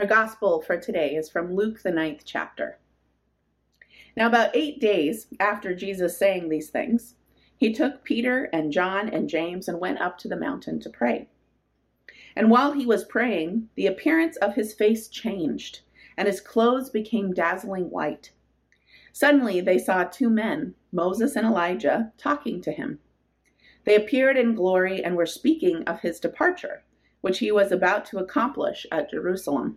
Our gospel for today is from Luke, the ninth chapter. Now, about eight days after Jesus saying these things, he took Peter and John and James and went up to the mountain to pray. And while he was praying, the appearance of his face changed, and his clothes became dazzling white. Suddenly they saw two men, Moses and Elijah, talking to him. They appeared in glory and were speaking of his departure, which he was about to accomplish at Jerusalem.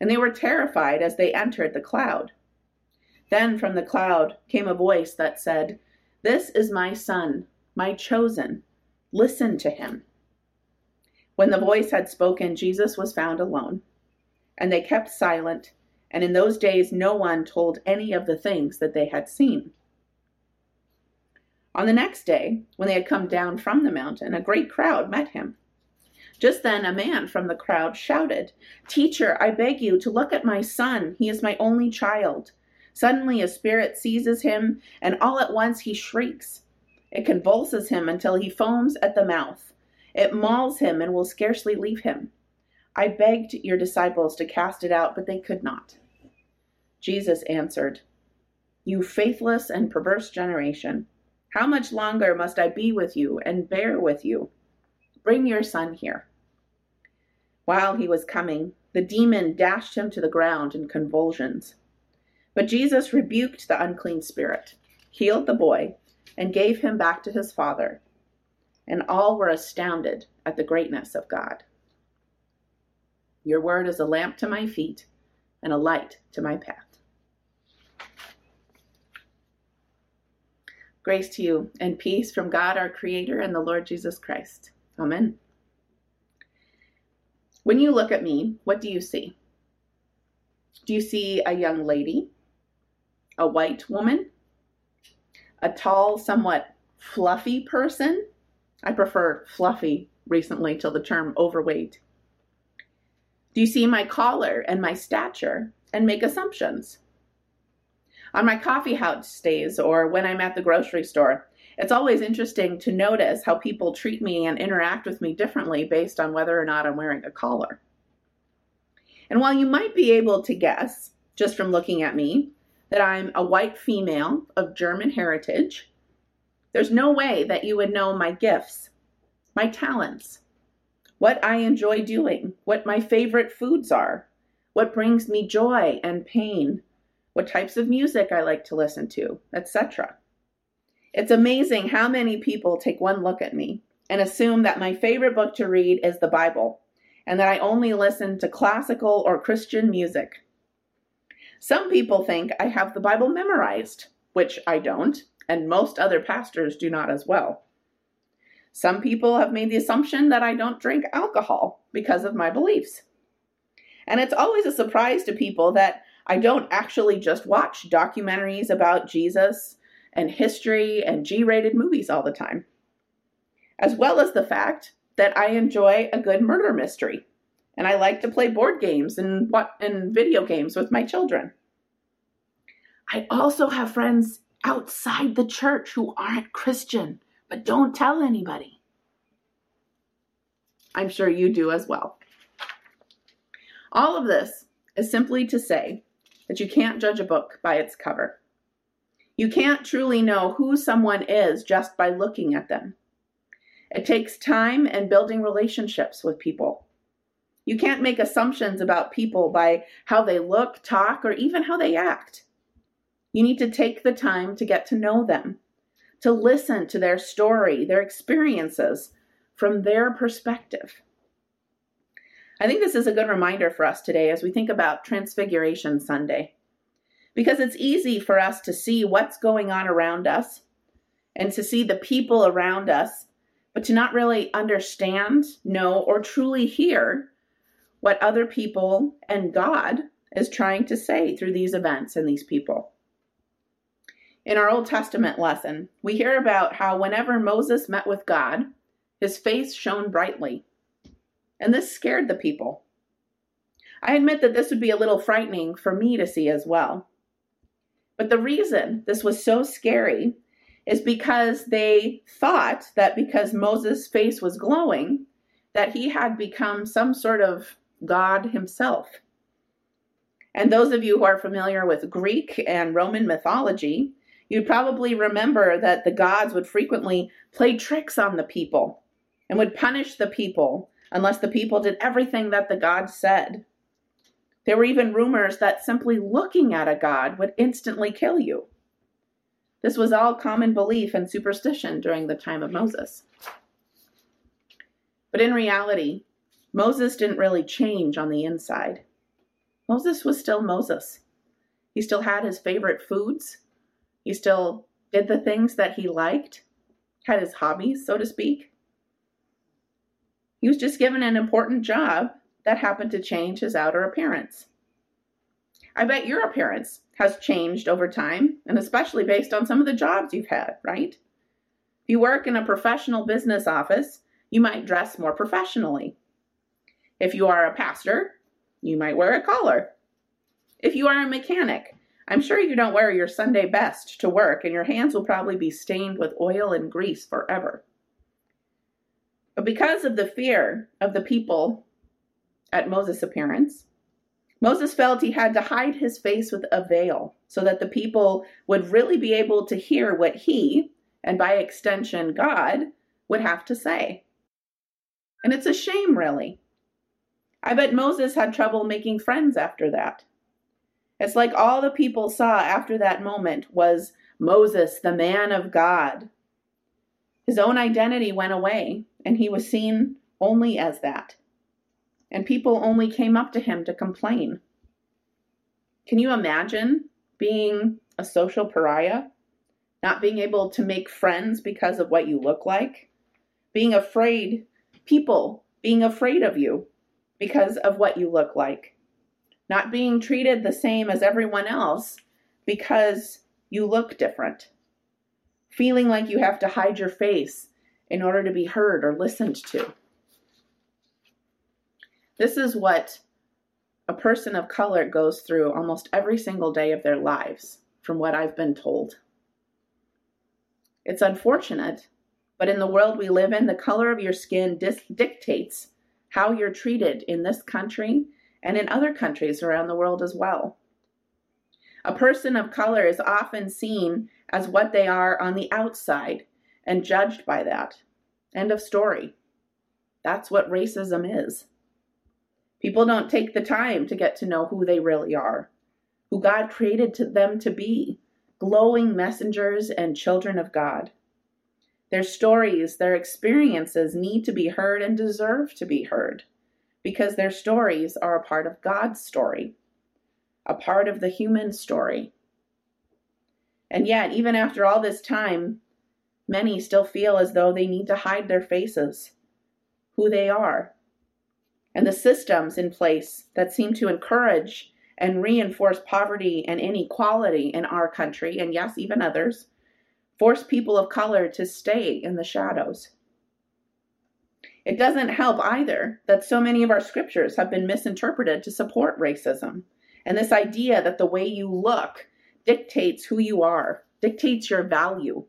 and they were terrified as they entered the cloud. Then from the cloud came a voice that said, This is my son, my chosen. Listen to him. When the voice had spoken, Jesus was found alone. And they kept silent, and in those days no one told any of the things that they had seen. On the next day, when they had come down from the mountain, a great crowd met him just then, a man from the crowd shouted, Teacher, I beg you to look at my son. He is my only child. Suddenly, a spirit seizes him, and all at once he shrieks. It convulses him until he foams at the mouth. It mauls him and will scarcely leave him. I begged your disciples to cast it out, but they could not. Jesus answered, You faithless and perverse generation, how much longer must I be with you and bear with you? Bring your son here. While he was coming, the demon dashed him to the ground in convulsions. But Jesus rebuked the unclean spirit, healed the boy, and gave him back to his father. And all were astounded at the greatness of God. Your word is a lamp to my feet and a light to my path. Grace to you and peace from God our Creator and the Lord Jesus Christ. Amen. When you look at me, what do you see? Do you see a young lady? A white woman? A tall, somewhat fluffy person? I prefer fluffy recently till the term overweight. Do you see my collar and my stature and make assumptions? On my coffee house days or when I'm at the grocery store, it's always interesting to notice how people treat me and interact with me differently based on whether or not I'm wearing a collar. And while you might be able to guess, just from looking at me, that I'm a white female of German heritage, there's no way that you would know my gifts, my talents, what I enjoy doing, what my favorite foods are, what brings me joy and pain, what types of music I like to listen to, etc. It's amazing how many people take one look at me and assume that my favorite book to read is the Bible and that I only listen to classical or Christian music. Some people think I have the Bible memorized, which I don't, and most other pastors do not as well. Some people have made the assumption that I don't drink alcohol because of my beliefs. And it's always a surprise to people that I don't actually just watch documentaries about Jesus and history and G rated movies all the time, as well as the fact that I enjoy a good murder mystery and I like to play board games and what and video games with my children. I also have friends outside the church who aren't Christian, but don't tell anybody. I'm sure you do as well. All of this is simply to say that you can't judge a book by its cover. You can't truly know who someone is just by looking at them. It takes time and building relationships with people. You can't make assumptions about people by how they look, talk, or even how they act. You need to take the time to get to know them, to listen to their story, their experiences from their perspective. I think this is a good reminder for us today as we think about Transfiguration Sunday because it's easy for us to see what's going on around us and to see the people around us, but to not really understand, know, or truly hear what other people and God is trying to say through these events and these people. In our Old Testament lesson, we hear about how whenever Moses met with God, his face shone brightly. And this scared the people. I admit that this would be a little frightening for me to see as well. But the reason this was so scary is because they thought that because Moses' face was glowing, that he had become some sort of God himself. And those of you who are familiar with Greek and Roman mythology, you'd probably remember that the gods would frequently play tricks on the people and would punish the people unless the people did everything that the gods said. There were even rumors that simply looking at a god would instantly kill you. This was all common belief and superstition during the time of Moses. But in reality, Moses didn't really change on the inside. Moses was still Moses. He still had his favorite foods. He still did the things that he liked, had his hobbies, so to speak. He was just given an important job that happened to change his outer appearance. I bet your appearance has changed over time, and especially based on some of the jobs you've had, right? If you work in a professional business office, you might dress more professionally. If you are a pastor, you might wear a collar. If you are a mechanic, I'm sure you don't wear your Sunday best to work, and your hands will probably be stained with oil and grease forever. But because of the fear of the people at Moses' appearance, Moses felt he had to hide his face with a veil so that the people would really be able to hear what he, and by extension God, would have to say. And it's a shame, really. I bet Moses had trouble making friends after that. It's like all the people saw after that moment was Moses, the man of God. His own identity went away, and he was seen only as that. And people only came up to him to complain. Can you imagine being a social pariah? Not being able to make friends because of what you look like? Being afraid, people being afraid of you because of what you look like? Not being treated the same as everyone else because you look different? Feeling like you have to hide your face in order to be heard or listened to. This is what a person of color goes through almost every single day of their lives, from what I've been told. It's unfortunate, but in the world we live in, the color of your skin dis- dictates how you're treated in this country and in other countries around the world as well. A person of color is often seen as what they are on the outside and judged by that. End of story. That's what racism is. People don't take the time to get to know who they really are, who God created to them to be glowing messengers and children of God. Their stories, their experiences need to be heard and deserve to be heard because their stories are a part of God's story, a part of the human story. And yet, even after all this time, Many still feel as though they need to hide their faces, who they are, and the systems in place that seem to encourage and reinforce poverty and inequality in our country, and yes, even others, force people of color to stay in the shadows. It doesn't help either that so many of our scriptures have been misinterpreted to support racism and this idea that the way you look dictates who you are, dictates your value.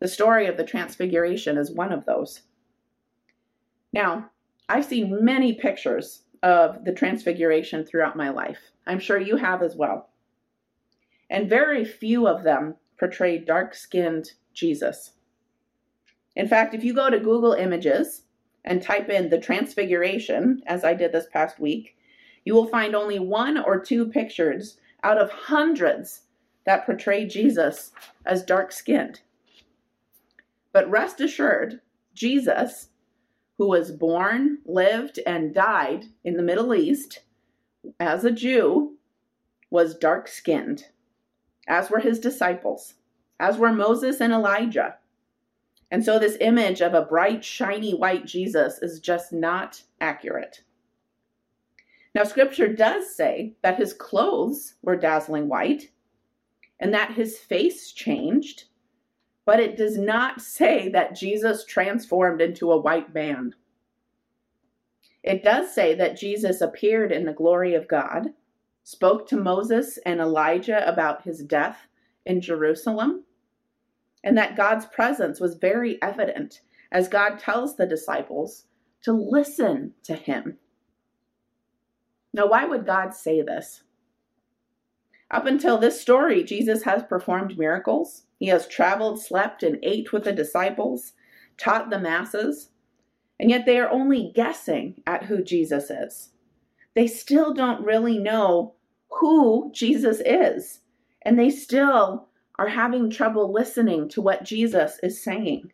The story of the Transfiguration is one of those. Now, I've seen many pictures of the Transfiguration throughout my life. I'm sure you have as well. And very few of them portray dark skinned Jesus. In fact, if you go to Google Images and type in the Transfiguration, as I did this past week, you will find only one or two pictures out of hundreds that portray Jesus as dark skinned. But rest assured, Jesus, who was born, lived, and died in the Middle East as a Jew, was dark skinned, as were his disciples, as were Moses and Elijah. And so, this image of a bright, shiny white Jesus is just not accurate. Now, scripture does say that his clothes were dazzling white and that his face changed, but it does not say that Jesus transformed into a white man. It does say that Jesus appeared in the glory of God, spoke to Moses and Elijah about his death in Jerusalem, and that God's presence was very evident as God tells the disciples to listen to him. Now, why would God say this? Up until this story, Jesus has performed miracles. He has traveled, slept, and ate with the disciples, taught the masses, and yet they are only guessing at who Jesus is. They still don't really know who Jesus is, and they still are having trouble listening to what Jesus is saying.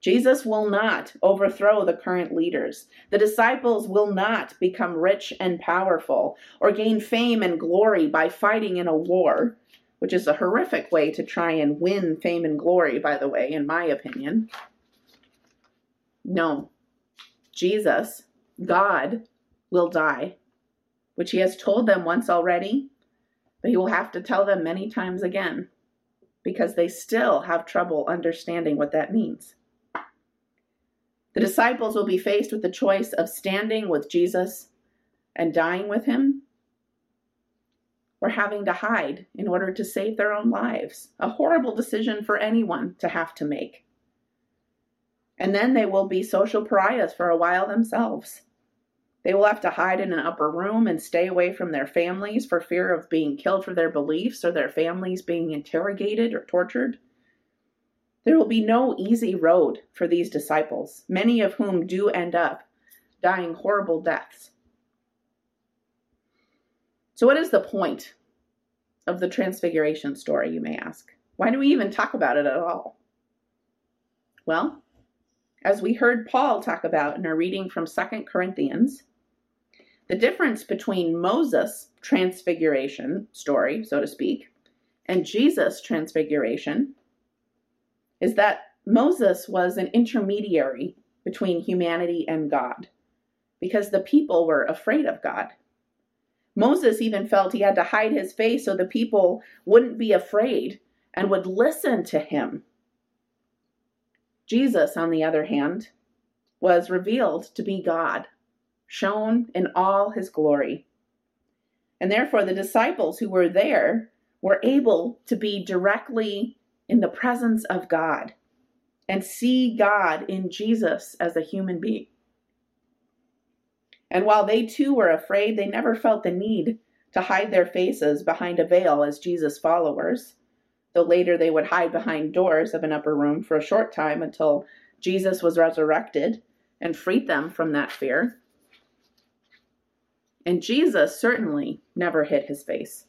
Jesus will not overthrow the current leaders. The disciples will not become rich and powerful or gain fame and glory by fighting in a war, which is a horrific way to try and win fame and glory, by the way, in my opinion. No. Jesus, God, will die, which he has told them once already, but he will have to tell them many times again because they still have trouble understanding what that means. The disciples will be faced with the choice of standing with Jesus and dying with him or having to hide in order to save their own lives. A horrible decision for anyone to have to make. And then they will be social pariahs for a while themselves. They will have to hide in an upper room and stay away from their families for fear of being killed for their beliefs or their families being interrogated or tortured. There will be no easy road for these disciples, many of whom do end up dying horrible deaths. So, what is the point of the Transfiguration story, you may ask? Why do we even talk about it at all? Well, as we heard Paul talk about in our reading from Second Corinthians, the difference between Moses' transfiguration story, so to speak, and Jesus' transfiguration is that Moses was an intermediary between humanity and God because the people were afraid of God. Moses even felt he had to hide his face so the people wouldn't be afraid and would listen to him. Jesus, on the other hand, was revealed to be God, shown in all his glory. And therefore, the disciples who were there were able to be directly in the presence of God and see God in Jesus as a human being. And while they too were afraid, they never felt the need to hide their faces behind a veil as Jesus' followers, though later they would hide behind doors of an upper room for a short time until Jesus was resurrected and freed them from that fear. And Jesus certainly never hid his face.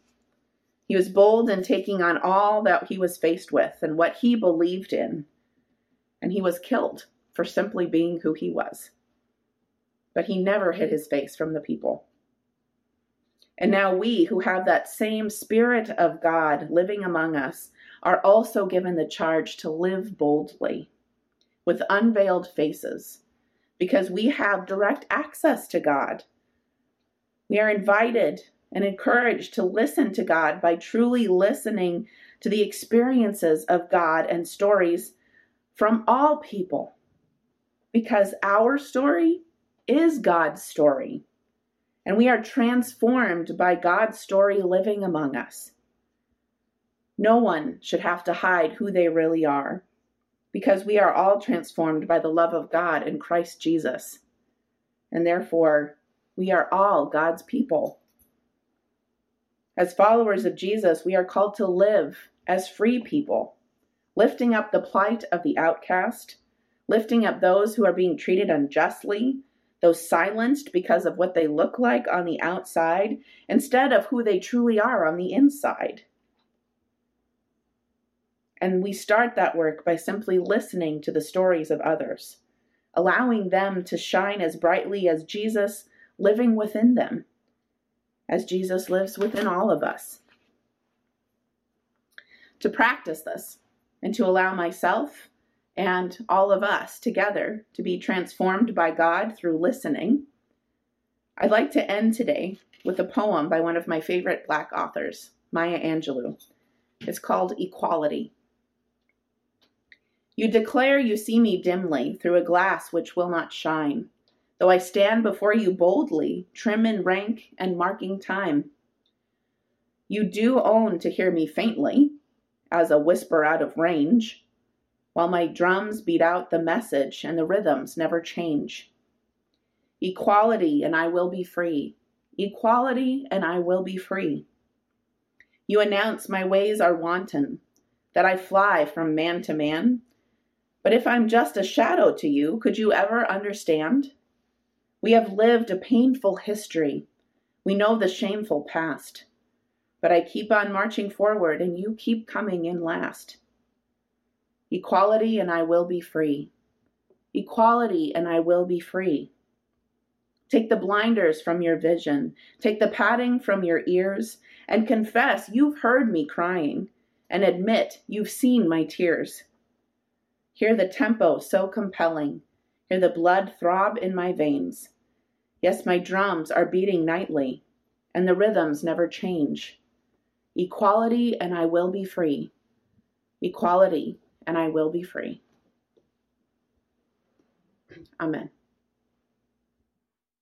He was bold in taking on all that he was faced with and what he believed in. And he was killed for simply being who he was. But he never hid his face from the people. And now we who have that same Spirit of God living among us are also given the charge to live boldly with unveiled faces because we have direct access to God. We are invited and encouraged to listen to God by truly listening to the experiences of God and stories from all people. Because our story is God's story, and we are transformed by God's story living among us. No one should have to hide who they really are, because we are all transformed by the love of God in Christ Jesus. And therefore, we are all God's people. As followers of Jesus, we are called to live as free people, lifting up the plight of the outcast, lifting up those who are being treated unjustly, those silenced because of what they look like on the outside instead of who they truly are on the inside. And we start that work by simply listening to the stories of others, allowing them to shine as brightly as Jesus living within them as Jesus lives within all of us. To practice this and to allow myself and all of us together to be transformed by God through listening, I'd like to end today with a poem by one of my favorite Black authors, Maya Angelou. It's called Equality. You declare you see me dimly through a glass which will not shine, though I stand before you boldly, trim in rank and marking time. You do own to hear me faintly, as a whisper out of range, while my drums beat out the message and the rhythms never change. Equality, and I will be free. Equality, and I will be free. You announce my ways are wanton, that I fly from man to man. But if I'm just a shadow to you, could you ever understand? We have lived a painful history. We know the shameful past. But I keep on marching forward, and you keep coming in last. Equality, and I will be free. Equality, and I will be free. Take the blinders from your vision, take the padding from your ears, and confess you've heard me crying, and admit you've seen my tears. Hear the tempo so compelling, hear the blood throb in my veins. Yes, my drums are beating nightly, and the rhythms never change. Equality, and I will be free. Equality, and I will be free. Amen.